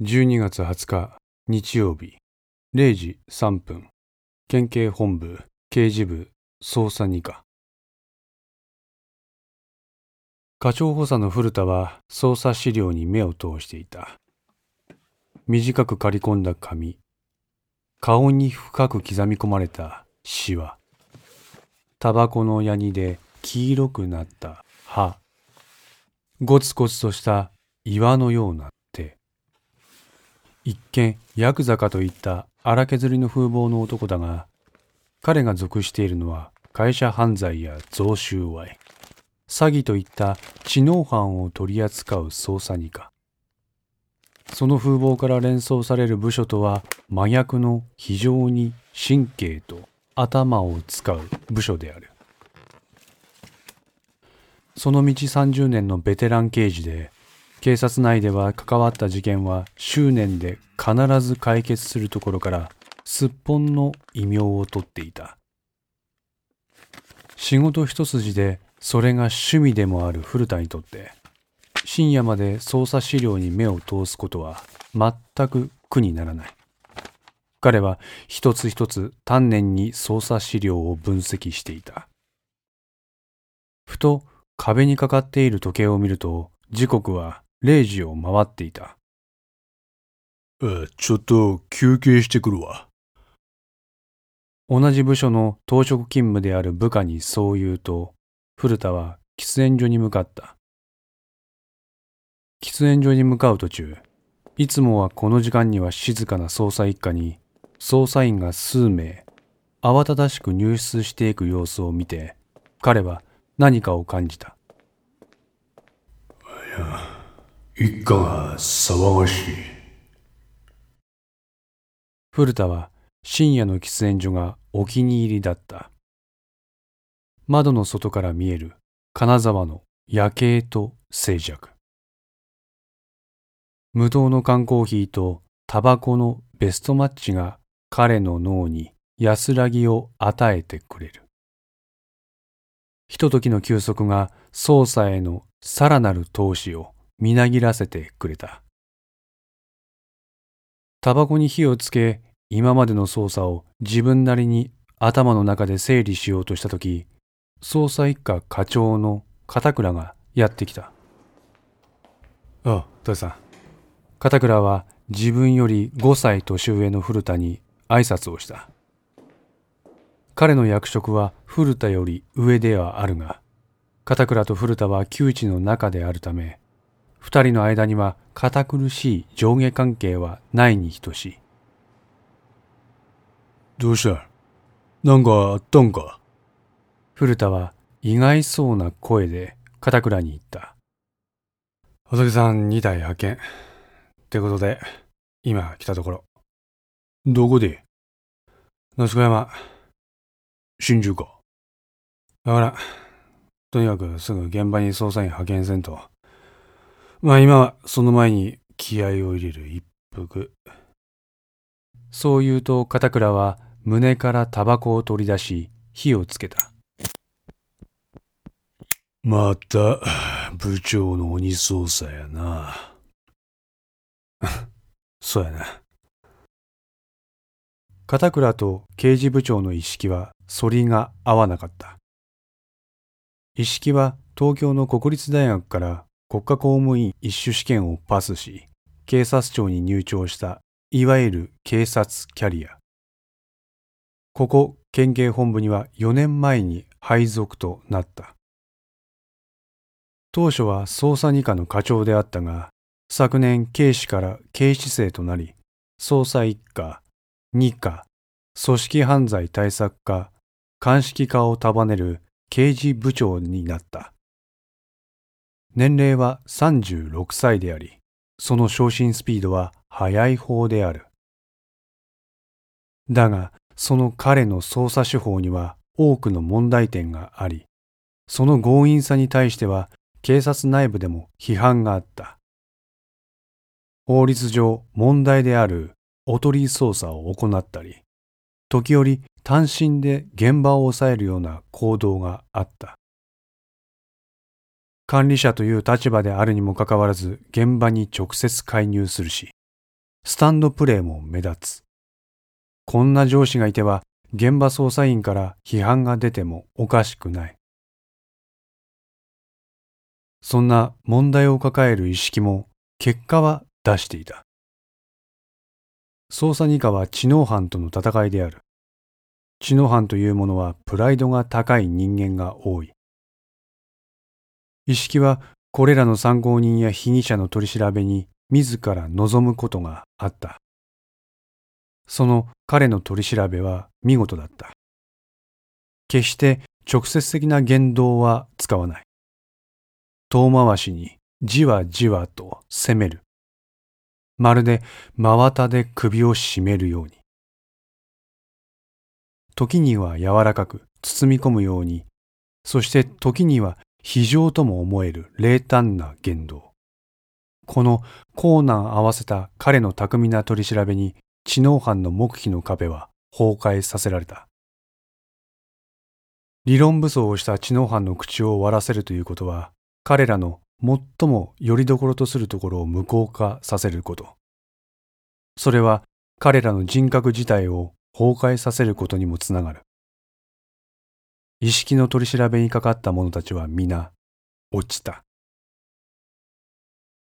12月20日日曜日。0時3分。県警本部刑事部捜査二課。課長補佐の古田は捜査資料に目を通していた。短く刈り込んだ髪。顔に深く刻み込まれたシワ。タバコのヤニで黄色くなった歯。ゴツゴツとした岩のような。一見ヤクザかといった荒削りの風貌の男だが彼が属しているのは会社犯罪や贈収賄詐欺といった知能犯を取り扱う捜査二課。その風貌から連想される部署とは真逆の非常に神経と頭を使う部署である。その道30年のベテラン刑事で警察内では関わった事件は執念で必ず解決するところからすっぽんの異名を取っていた。仕事一筋でそれが趣味でもある古田にとって深夜まで捜査資料に目を通すことは全く苦にならない。彼は一つ一つ丹念に捜査資料を分析していた。ふと壁にかかっている時計を見ると時刻は0時を回っていた。ちょっと休憩してくるわ。同じ部署の当直勤務である部下にそう言うと古田は喫煙所に向かった。喫煙所に向かう途中いつもはこの時間には静かな捜査一課に捜査員が数名慌ただしく入室していく様子を見て彼は何かを感じた一家が騒がしい。古田は深夜の喫煙所がお気に入りだった。窓の外から見える金沢の夜景と静寂。無糖の缶コーヒーとタバコのベストマッチが彼の脳に安らぎを与えてくれる。ひとときの休息が捜査へのさらなる投資をみなぎらせてくれた。タバコに火をつけ今までの捜査を自分なりに頭の中で整理しようとした時捜査一課課長の片倉がやってきた。ああ豊さん。片倉は自分より5歳年上の古田に挨拶をした。彼の役職は古田より上ではあるが片倉と古田は旧知の仲であるため二人の間には堅苦しい上下関係はないに等しい。どうした？なんかあったんか？古田は意外そうな声で片倉に言った。細木さん2体派遣ってことで今来たところ。どこで？野宿山。真珠か。だからとにかくすぐ現場に捜査員派遣せんとまあ今はその前に気合を入れる一服。そう言うと片倉は胸からタバコを取り出し火をつけた。また部長の鬼捜査やな。そうやな。片倉と刑事部長の一式は反りが合わなかった。一式は東京の国立大学から国家公務員一種試験をパスし警察庁に入庁したいわゆる警察キャリア。ここ県警本部には4年前に配属となった。当初は捜査二課の課長であったが昨年警視から警視生となり捜査一課二課組織犯罪対策課鑑識課を束ねる刑事部長になった。年齢は36歳でありその昇進スピードは速い方である。だがその彼の捜査手法には多くの問題点がありその強引さに対しては警察内部でも批判があった。法律上問題であるおとり捜査を行ったり時折単身で現場を抑えるような行動があった。管理者という立場であるにもかかわらず現場に直接介入するしスタンドプレーも目立つ。こんな上司がいては現場捜査員から批判が出てもおかしくない。そんな問題を抱える意識も結果は出していた。捜査二課は知能犯との戦いである。知能犯というものはプライドが高い人間が多い。意識はこれらの参考人や被疑者の取り調べに自ら望むことがあった。その彼の取り調べは見事だった。決して直接的な言動は使わない。遠回しにじわじわと攻める。まるで真綿で首を絞めるように。時には柔らかく包み込むように、そして時には非常とも思える冷淡な言動。この高難合わせた彼の巧みな取り調べに知能犯の黙秘の壁は崩壊させられた。理論武装をした知能犯の口を割らせるということは、彼らの最もよりどころとするところを無効化させること。それは彼らの人格自体を崩壊させることにもつながる。意識の取り調べにかかった者たちは皆落ちた。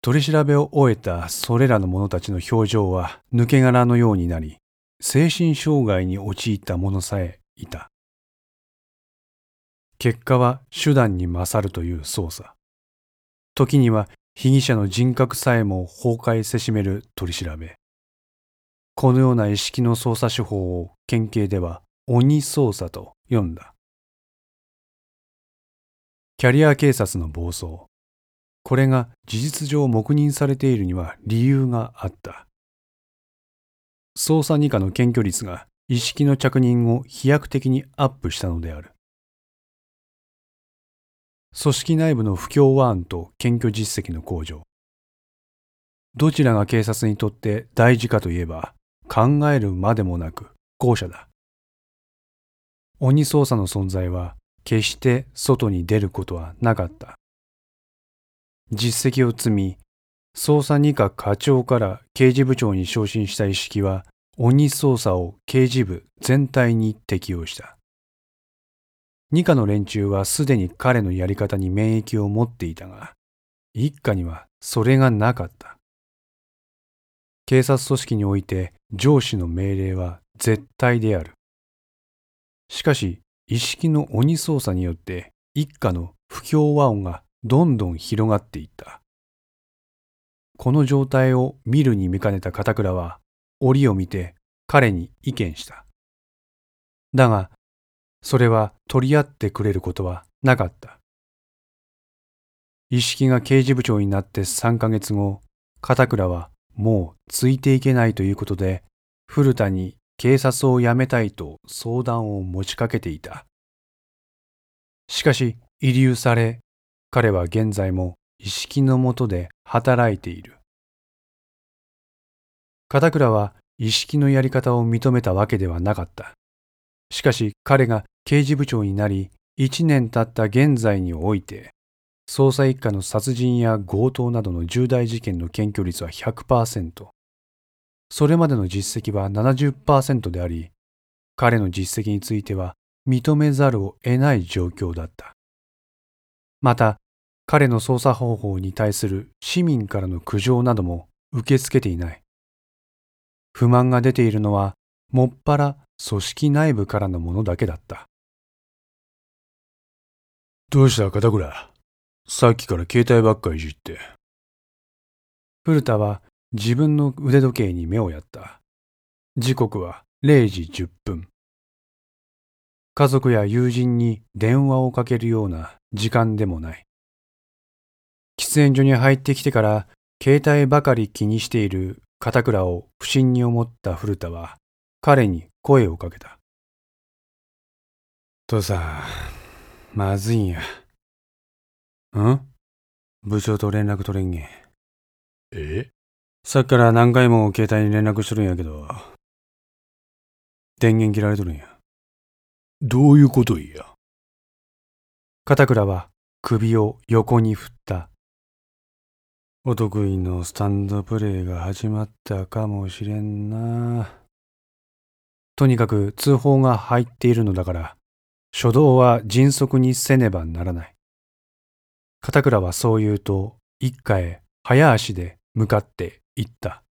取り調べを終えたそれらの者たちの表情は抜け殻のようになり、精神障害に陥った者さえいた。結果は手段に勝るという操作。時には被疑者の人格さえも崩壊せしめる取り調べ。このような意識の操作手法を県警では鬼操作と呼んだ。キャリア警察の暴走。これが事実上黙認されているには理由があった。捜査二課の検挙率が意識の着任を飛躍的にアップしたのである。組織内部の不協和案と検挙実績の向上。どちらが警察にとって大事かといえば、考えるまでもなく後者だ。鬼捜査の存在は決して外に出ることはなかった。実績を積み、捜査二課課長から刑事部長に昇進した意識は、鬼捜査を刑事部全体に適用した。二課の連中はすでに彼のやり方に免疫を持っていたが、一課にはそれがなかった。警察組織において上司の命令は絶対である。しかし、意識の鬼操作によって一家の不協和音がどんどん広がっていった。この状態を見るに見かねた片倉は折を見て彼に意見した。だがそれは取り合ってくれることはなかった。一式が刑事部長になって3ヶ月後、片倉はもうついていけないということで、古田に警察を辞めたいと相談を持ちかけていた。しかし、遺留され、彼は現在も意識のもとで働いている。片倉は意識のやり方を認めたわけではなかった。しかし彼が刑事部長になり、1年経った現在において、捜査一課の殺人や強盗などの重大事件の検挙率は100%。それまでの実績は70%であり、彼の実績については認めざるを得ない状況だった。また、彼の捜査方法に対する市民からの苦情なども受け付けていない。不満が出ているのは、もっぱら組織内部からのものだけだった。どうした片倉？さっきから携帯ばっかいじって。古田は自分の腕時計に目をやった。時刻は0時10分。家族や友人に電話をかけるような時間でもない。喫煙所に入ってきてから携帯ばかり気にしている片倉を不審に思った古田は彼に声をかけた。父さん、まずいんや。ん？部長と連絡取れんげん。え？さっきから何回も携帯に連絡しとるんやけど、電源切られとるんや。どういうこといや？片倉は首を横に振った。お得意のスタンドプレーが始まったかもしれんな。とにかく通報が入っているのだから、初動は迅速にせねばならない。片倉はそう言うと、一家へ早足で向かって言った。